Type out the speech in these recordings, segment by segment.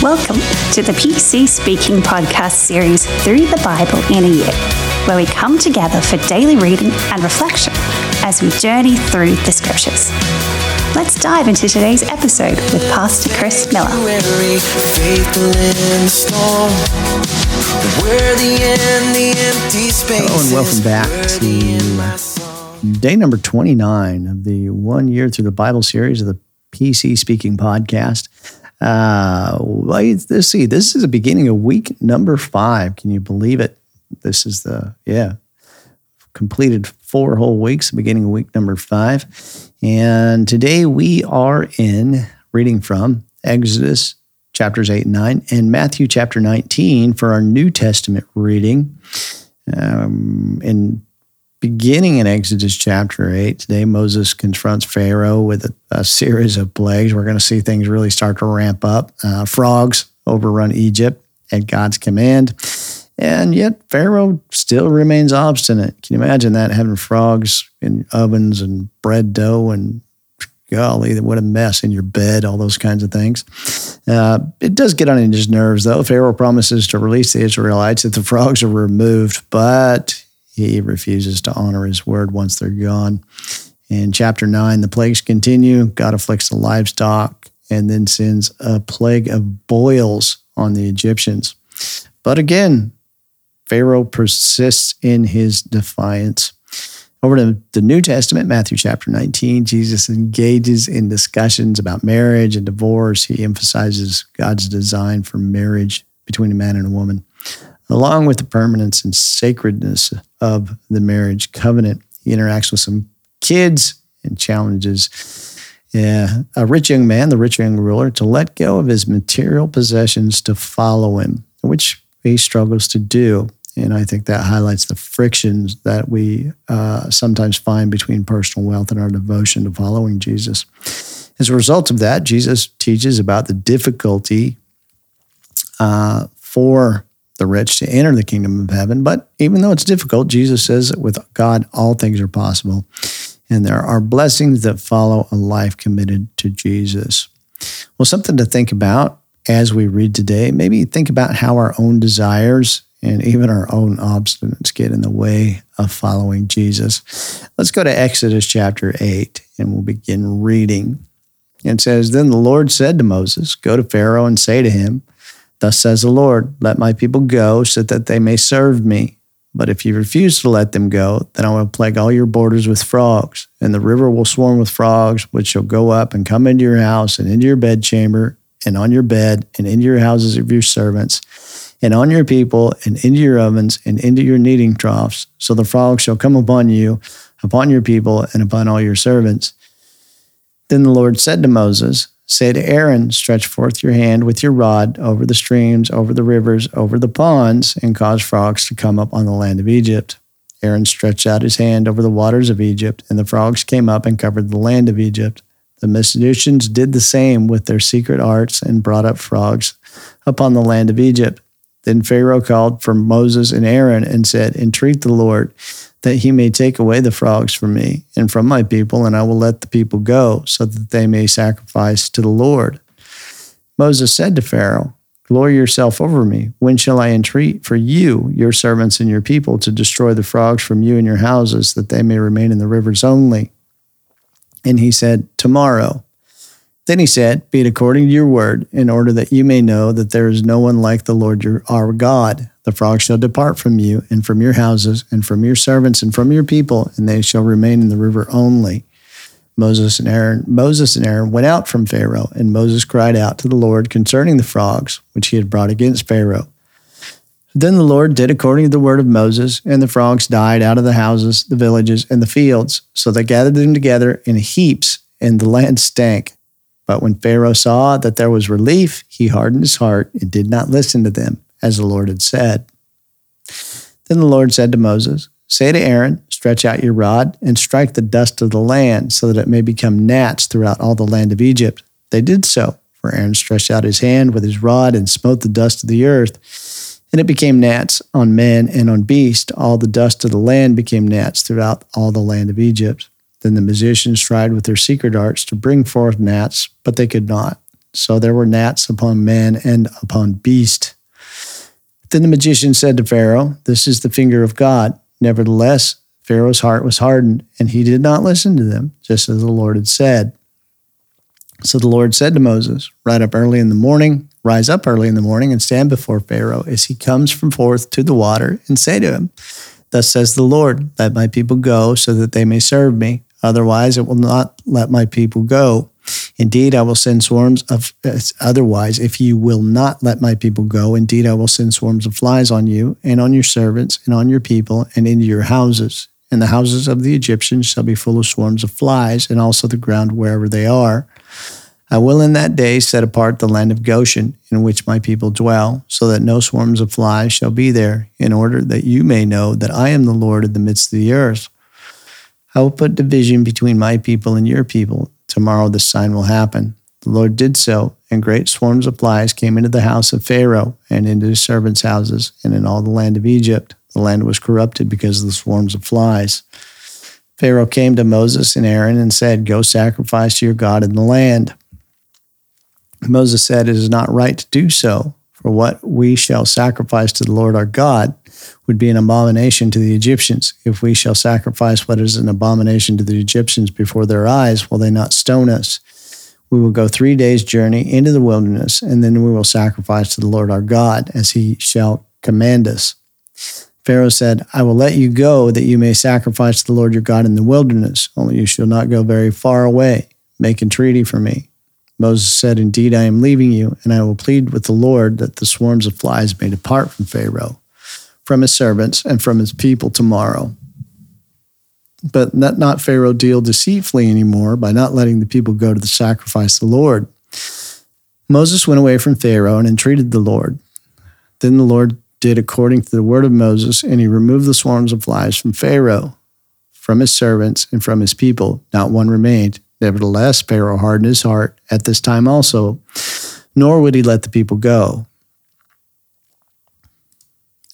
Welcome to the PC Speaking podcast series Through the Bible in a Year, where we come together for daily reading and reflection as we journey through the scriptures. Let's dive into today's episode with Pastor Chris Miller. Hello and welcome back to day number 29 of the one year through the Bible series of the PC Speaking podcast. Uh, let's see. This is the beginning of week number five. Can you believe it? This is the yeah completed four whole weeks, beginning of week number five, and today we are in reading from Exodus chapters eight and nine and Matthew chapter nineteen for our New Testament reading. Um, in beginning in Exodus chapter 8, today Moses confronts Pharaoh with a, a series of plagues. We're going to see things really start to ramp up. Uh, frogs overrun Egypt at God's command. And yet Pharaoh still remains obstinate. Can you imagine that? Having frogs in ovens and bread dough and golly, what a mess in your bed, all those kinds of things. Uh, it does get on his nerves, though. Pharaoh promises to release the Israelites if the frogs are removed, but he refuses to honor his word once they're gone. In chapter 9, the plagues continue. God afflicts the livestock and then sends a plague of boils on the Egyptians. But again, Pharaoh persists in his defiance. Over to the New Testament, Matthew chapter 19, Jesus engages in discussions about marriage and divorce. He emphasizes God's design for marriage between a man and a woman along with the permanence and sacredness of the marriage covenant. He interacts with some kids and challenges a rich young man, the rich young ruler, to let go of his material possessions to follow him, which he struggles to do. And I think that highlights the frictions that we uh, sometimes find between personal wealth and our devotion to following Jesus. As a result of that, Jesus teaches about the difficulty uh, for the rich to enter the kingdom of heaven. But even though it's difficult, Jesus says that with God, all things are possible. And there are blessings that follow a life committed to Jesus. Well, something to think about as we read today. Maybe think about how our own desires and even our own obstinates get in the way of following Jesus. Let's go to Exodus chapter 8 and we'll begin reading. It says, Then the Lord said to Moses, Go to Pharaoh and say to him, Thus says the Lord, let my people go so that they may serve me. But if you refuse to let them go, then I will plague all your borders with frogs, and the river will swarm with frogs, which shall go up and come into your house and into your bedchamber and on your bed and into your houses of your servants and on your people and into your ovens and into your kneading troughs. So the frogs shall come upon you, upon your people, and upon all your servants. Then the Lord said to Moses, Say to Aaron, Stretch forth your hand with your rod over the streams, over the rivers, over the ponds, and cause frogs to come up on the land of Egypt. Aaron stretched out his hand over the waters of Egypt, and the frogs came up and covered the land of Egypt. The Magicians did the same with their secret arts and brought up frogs upon the land of Egypt. Then Pharaoh called for Moses and Aaron and said, Entreat the Lord that he may take away the frogs from me and from my people, and I will let the people go, so that they may sacrifice to the Lord. Moses said to Pharaoh, Glory yourself over me. When shall I entreat for you, your servants and your people, to destroy the frogs from you and your houses, that they may remain in the rivers only? And he said, Tomorrow. Then he said, Be it according to your word, in order that you may know that there is no one like the Lord your, our God. The frogs shall depart from you, and from your houses, and from your servants, and from your people, and they shall remain in the river only. Moses and Aaron, Moses and Aaron went out from Pharaoh, and Moses cried out to the Lord concerning the frogs which he had brought against Pharaoh. Then the Lord did according to the word of Moses, and the frogs died out of the houses, the villages, and the fields. So they gathered them together in heaps, and the land stank. But when Pharaoh saw that there was relief, he hardened his heart and did not listen to them, as the Lord had said. Then the Lord said to Moses, Say to Aaron, Stretch out your rod and strike the dust of the land, so that it may become gnats throughout all the land of Egypt. They did so, for Aaron stretched out his hand with his rod and smote the dust of the earth. And it became gnats on men and on beast. All the dust of the land became gnats throughout all the land of Egypt. Then the magicians tried with their secret arts to bring forth gnats, but they could not. So there were gnats upon man and upon beast. Then the magician said to Pharaoh, This is the finger of God. Nevertheless, Pharaoh's heart was hardened, and he did not listen to them, just as the Lord had said. So the Lord said to Moses, Rise up early in the morning, rise up early in the morning, and stand before Pharaoh as he comes from forth to the water, and say to him, Thus says the Lord, Let my people go, so that they may serve me. Otherwise, it will not let my people go. Indeed, I will send swarms of, uh, otherwise, if you will not let my people go, indeed, I will send swarms of flies on you and on your servants and on your people and into your houses. And the houses of the Egyptians shall be full of swarms of flies, and also the ground wherever they are. I will in that day set apart the land of Goshen, in which my people dwell, so that no swarms of flies shall be there, in order that you may know that I am the Lord in the midst of the earth. I will put division between my people and your people. Tomorrow this sign will happen. The Lord did so, and great swarms of flies came into the house of Pharaoh, and into his servants' houses, and in all the land of Egypt. The land was corrupted because of the swarms of flies. Pharaoh came to Moses and Aaron and said, Go sacrifice to your God in the land. Moses said, It is not right to do so, for what we shall sacrifice to the Lord our God would be an abomination to the Egyptians. If we shall sacrifice what is an abomination to the Egyptians before their eyes, will they not stone us? We will go three days' journey into the wilderness, and then we will sacrifice to the Lord our God, as he shall command us. Pharaoh said, I will let you go that you may sacrifice to the Lord your God in the wilderness, only you shall not go very far away. Make entreaty for me. Moses said, Indeed, I am leaving you, and I will plead with the Lord that the swarms of flies may depart from Pharaoh, from his servants, and from his people tomorrow. But let not Pharaoh deal deceitfully anymore by not letting the people go to the sacrifice of the Lord. Moses went away from Pharaoh and entreated the Lord. Then the Lord did according to the word of Moses, and he removed the swarms of flies from Pharaoh, from his servants, and from his people. Not one remained. Nevertheless, Pharaoh hardened his heart at this time also, nor would he let the people go.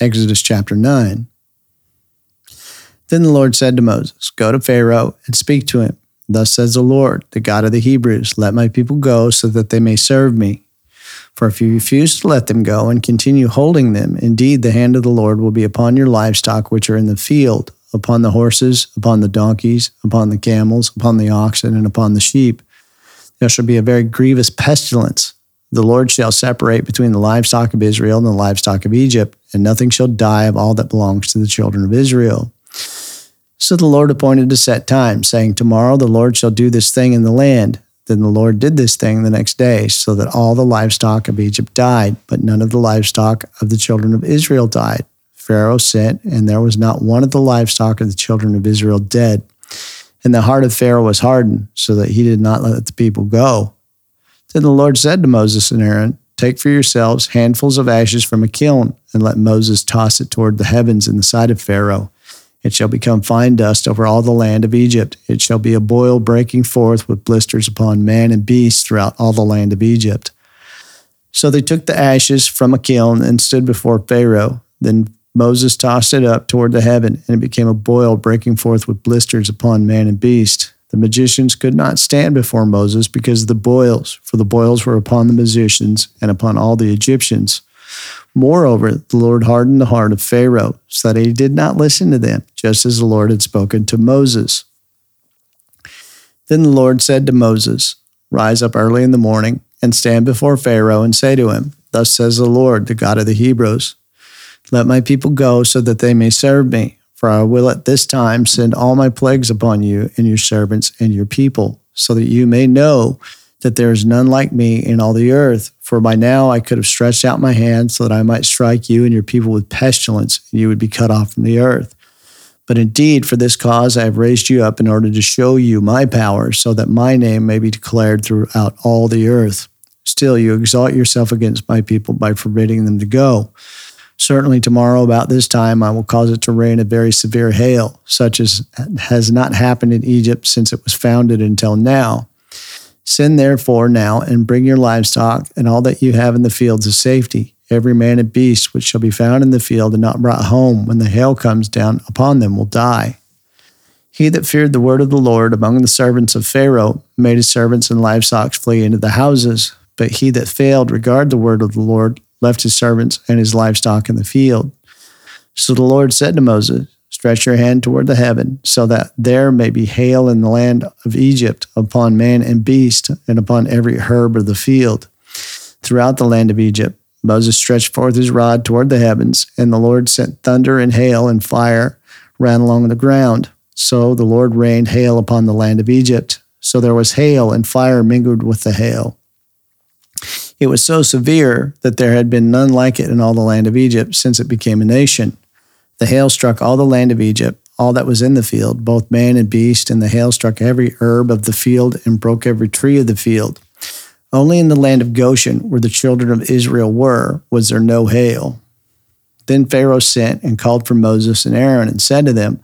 Exodus chapter 9. Then the Lord said to Moses, Go to Pharaoh and speak to him. Thus says the Lord, the God of the Hebrews, Let my people go so that they may serve me. For if you refuse to let them go and continue holding them, indeed the hand of the Lord will be upon your livestock which are in the field, upon the horses, upon the donkeys, upon the camels, upon the oxen, and upon the sheep. There shall be a very grievous pestilence. The Lord shall separate between the livestock of Israel and the livestock of Egypt, and nothing shall die of all that belongs to the children of Israel. So the Lord appointed a set time, saying, Tomorrow the Lord shall do this thing in the land. Then the Lord did this thing the next day, so that all the livestock of Egypt died, but none of the livestock of the children of Israel died. Pharaoh sent, and there was not one of the livestock of the children of Israel dead. And the heart of Pharaoh was hardened, so that he did not let the people go. Then the Lord said to Moses and Aaron, Take for yourselves handfuls of ashes from a kiln, and let Moses toss it toward the heavens in the sight of Pharaoh. It shall become fine dust over all the land of Egypt. It shall be a boil breaking forth with blisters upon man and beast throughout all the land of Egypt. So they took the ashes from a kiln and stood before Pharaoh. Then Moses tossed it up toward the heaven, and it became a boil breaking forth with blisters upon man and beast. The magicians could not stand before Moses because of the boils, for the boils were upon the magicians and upon all the Egyptians. Moreover, the Lord hardened the heart of Pharaoh, so that he did not listen to them, just as the Lord had spoken to Moses. Then the Lord said to Moses, Rise up early in the morning, and stand before Pharaoh, and say to him, Thus says the Lord, the God of the Hebrews let my people go so that they may serve me. For I will at this time send all my plagues upon you and your servants and your people, so that you may know that there is none like me in all the earth. For by now I could have stretched out my hand so that I might strike you and your people with pestilence, and you would be cut off from the earth. But indeed, for this cause I have raised you up in order to show you my power, so that my name may be declared throughout all the earth. Still, you exalt yourself against my people by forbidding them to go. Certainly, tomorrow about this time, I will cause it to rain a very severe hail, such as has not happened in Egypt since it was founded until now. Send therefore now and bring your livestock and all that you have in the fields of safety, every man and beast which shall be found in the field and not brought home when the hail comes down upon them will die. He that feared the word of the Lord among the servants of Pharaoh made his servants and livestock flee into the houses, But he that failed regard the word of the Lord left his servants and his livestock in the field. So the Lord said to Moses, Stretch your hand toward the heaven, so that there may be hail in the land of Egypt upon man and beast, and upon every herb of the field throughout the land of Egypt. Moses stretched forth his rod toward the heavens, and the Lord sent thunder and hail and fire ran along the ground. So the Lord rained hail upon the land of Egypt. So there was hail and fire mingled with the hail. It was so severe that there had been none like it in all the land of Egypt since it became a nation. The hail struck all the land of Egypt, all that was in the field, both man and beast, and the hail struck every herb of the field and broke every tree of the field. Only in the land of Goshen, where the children of Israel were, was there no hail. Then Pharaoh sent and called for Moses and Aaron and said to them,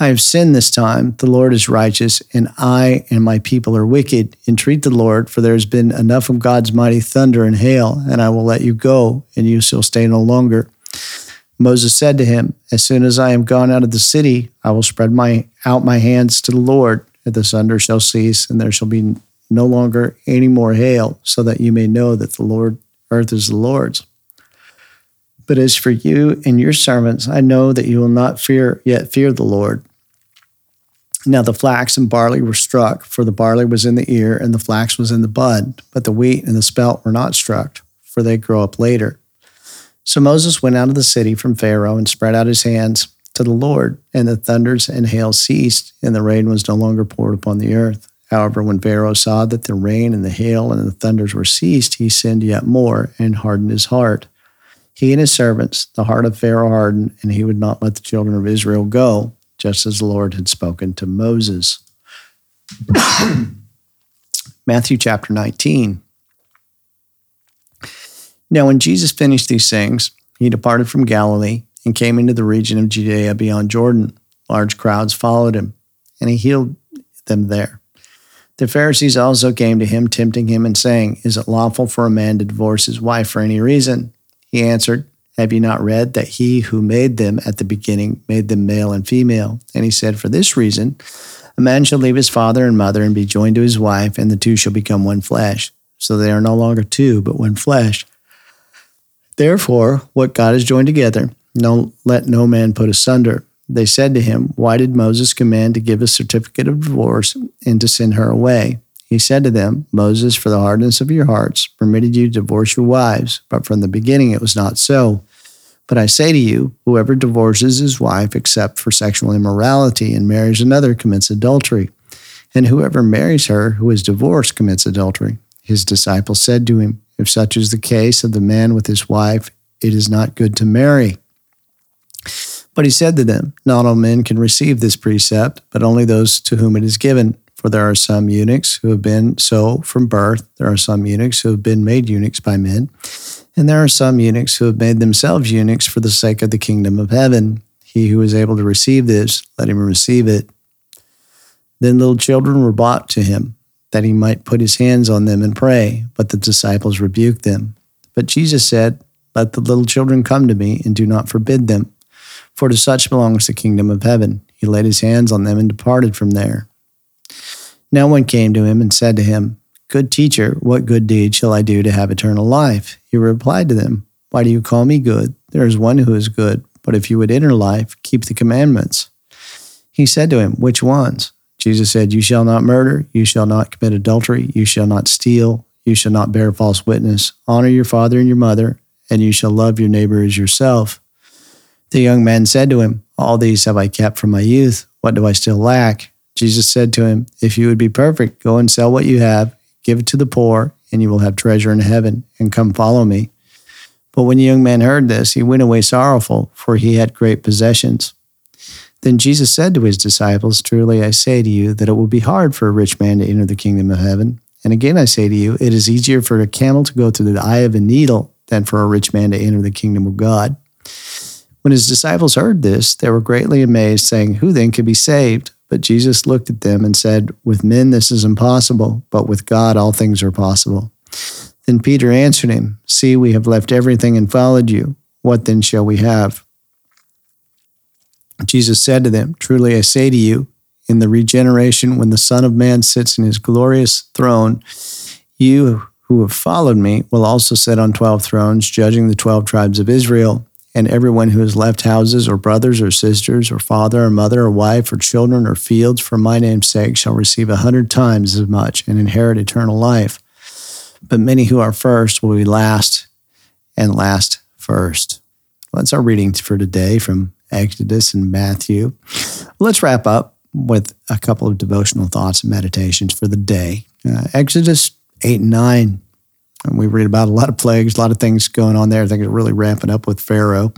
I have sinned this time. The Lord is righteous, and I and my people are wicked. Entreat the Lord, for there has been enough of God's mighty thunder and hail, and I will let you go, and you shall stay no longer. Moses said to him, As soon as I am gone out of the city, I will spread my out my hands to the Lord, and the thunder shall cease, and there shall be no longer any more hail, so that you may know that the Lord earth is the Lord's. But as for you and your servants, I know that you will not fear yet fear the Lord. Now the flax and barley were struck, for the barley was in the ear and the flax was in the bud, but the wheat and the spelt were not struck, for they grow up later. So Moses went out of the city from Pharaoh and spread out his hands to the Lord, and the thunders and hail ceased, and the rain was no longer poured upon the earth. However, when Pharaoh saw that the rain and the hail and the thunders were ceased, he sinned yet more and hardened his heart. He and his servants, the heart of Pharaoh hardened, and he would not let the children of Israel go, just as the Lord had spoken to Moses. Matthew chapter 19. Now, when Jesus finished these things, he departed from Galilee and came into the region of Judea beyond Jordan. Large crowds followed him, and he healed them there. The Pharisees also came to him, tempting him and saying, Is it lawful for a man to divorce his wife for any reason? He answered, Have you not read that he who made them at the beginning made them male and female? And he said, For this reason, a man shall leave his father and mother and be joined to his wife, and the two shall become one flesh. So they are no longer two, but one flesh. Therefore, what God has joined together, no, let no man put asunder. They said to him, Why did Moses command to give a certificate of divorce and to send her away? He said to them, Moses, for the hardness of your hearts, permitted you to divorce your wives, but from the beginning it was not so. But I say to you, whoever divorces his wife except for sexual immorality and marries another commits adultery. And whoever marries her who is divorced commits adultery. His disciples said to him, If such is the case of the man with his wife, it is not good to marry. But he said to them, Not all men can receive this precept, but only those to whom it is given. For there are some eunuchs who have been so from birth, there are some eunuchs who have been made eunuchs by men, and there are some eunuchs who have made themselves eunuchs for the sake of the kingdom of heaven. He who is able to receive this, let him receive it. Then little children were brought to him, that he might put his hands on them and pray, but the disciples rebuked them. But Jesus said, Let the little children come to me, and do not forbid them, for to such belongs the kingdom of heaven. He laid his hands on them and departed from there. Now one came to him and said to him, Good teacher, what good deed shall I do to have eternal life? He replied to them, Why do you call me good? There is one who is good, but if you would enter life, keep the commandments. He said to him, Which ones? Jesus said, You shall not murder, you shall not commit adultery, you shall not steal, you shall not bear false witness, honor your father and your mother, and you shall love your neighbor as yourself. The young man said to him, All these have I kept from my youth. What do I still lack? Jesus said to him, If you would be perfect, go and sell what you have, give it to the poor, and you will have treasure in heaven, and come follow me. But when the young man heard this, he went away sorrowful, for he had great possessions. Then Jesus said to his disciples, Truly I say to you that it will be hard for a rich man to enter the kingdom of heaven. And again I say to you, it is easier for a camel to go through the eye of a needle than for a rich man to enter the kingdom of God. When his disciples heard this, they were greatly amazed, saying, Who then could be saved? But Jesus looked at them and said, With men this is impossible, but with God all things are possible. Then Peter answered him, See, we have left everything and followed you. What then shall we have? Jesus said to them, Truly I say to you, in the regeneration, when the Son of Man sits in his glorious throne, you who have followed me will also sit on 12 thrones, judging the 12 tribes of Israel. And everyone who has left houses or brothers or sisters or father or mother or wife or children or fields for my name's sake shall receive a hundred times as much and inherit eternal life. But many who are first will be last, and last first. Well, that's our reading for today from Exodus and Matthew. Let's wrap up with a couple of devotional thoughts and meditations for the day. Uh, Exodus 8 and 9 and we read about a lot of plagues, a lot of things going on there. Things are really ramping up with Pharaoh.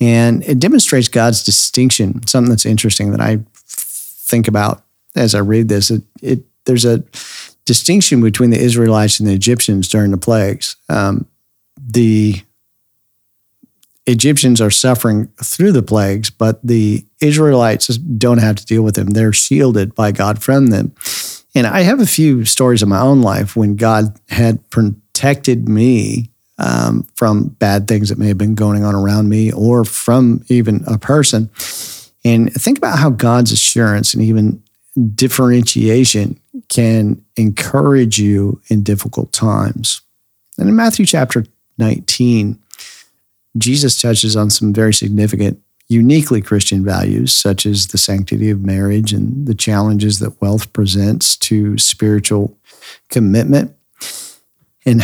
And it demonstrates God's distinction, something that's interesting that I think about as I read this. It, it there's a distinction between the Israelites and the Egyptians during the plagues. Um, the Egyptians are suffering through the plagues, but the Israelites don't have to deal with them. They're shielded by God from them. And I have a few stories in my own life when God had protected me um, from bad things that may have been going on around me or from even a person. And think about how God's assurance and even differentiation can encourage you in difficult times. And in Matthew chapter 19, Jesus touches on some very significant, uniquely Christian values, such as the sanctity of marriage and the challenges that wealth presents to spiritual commitment. And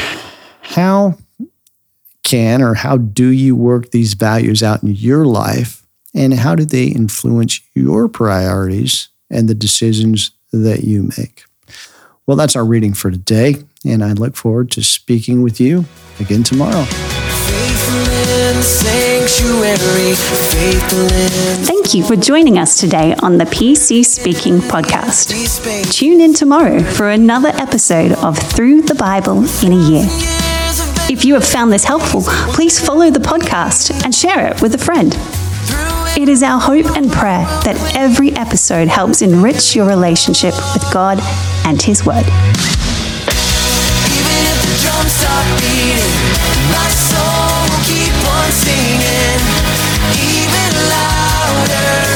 how can or how do you work these values out in your life? And how do they influence your priorities and the decisions that you make? Well, that's our reading for today. And I look forward to speaking with you again tomorrow. Thank you for joining us today on the PC Speaking podcast. Tune in tomorrow for another episode of Through the Bible in a Year. If you have found this helpful, please follow the podcast and share it with a friend. It is our hope and prayer that every episode helps enrich your relationship with God and His Word on singing even louder.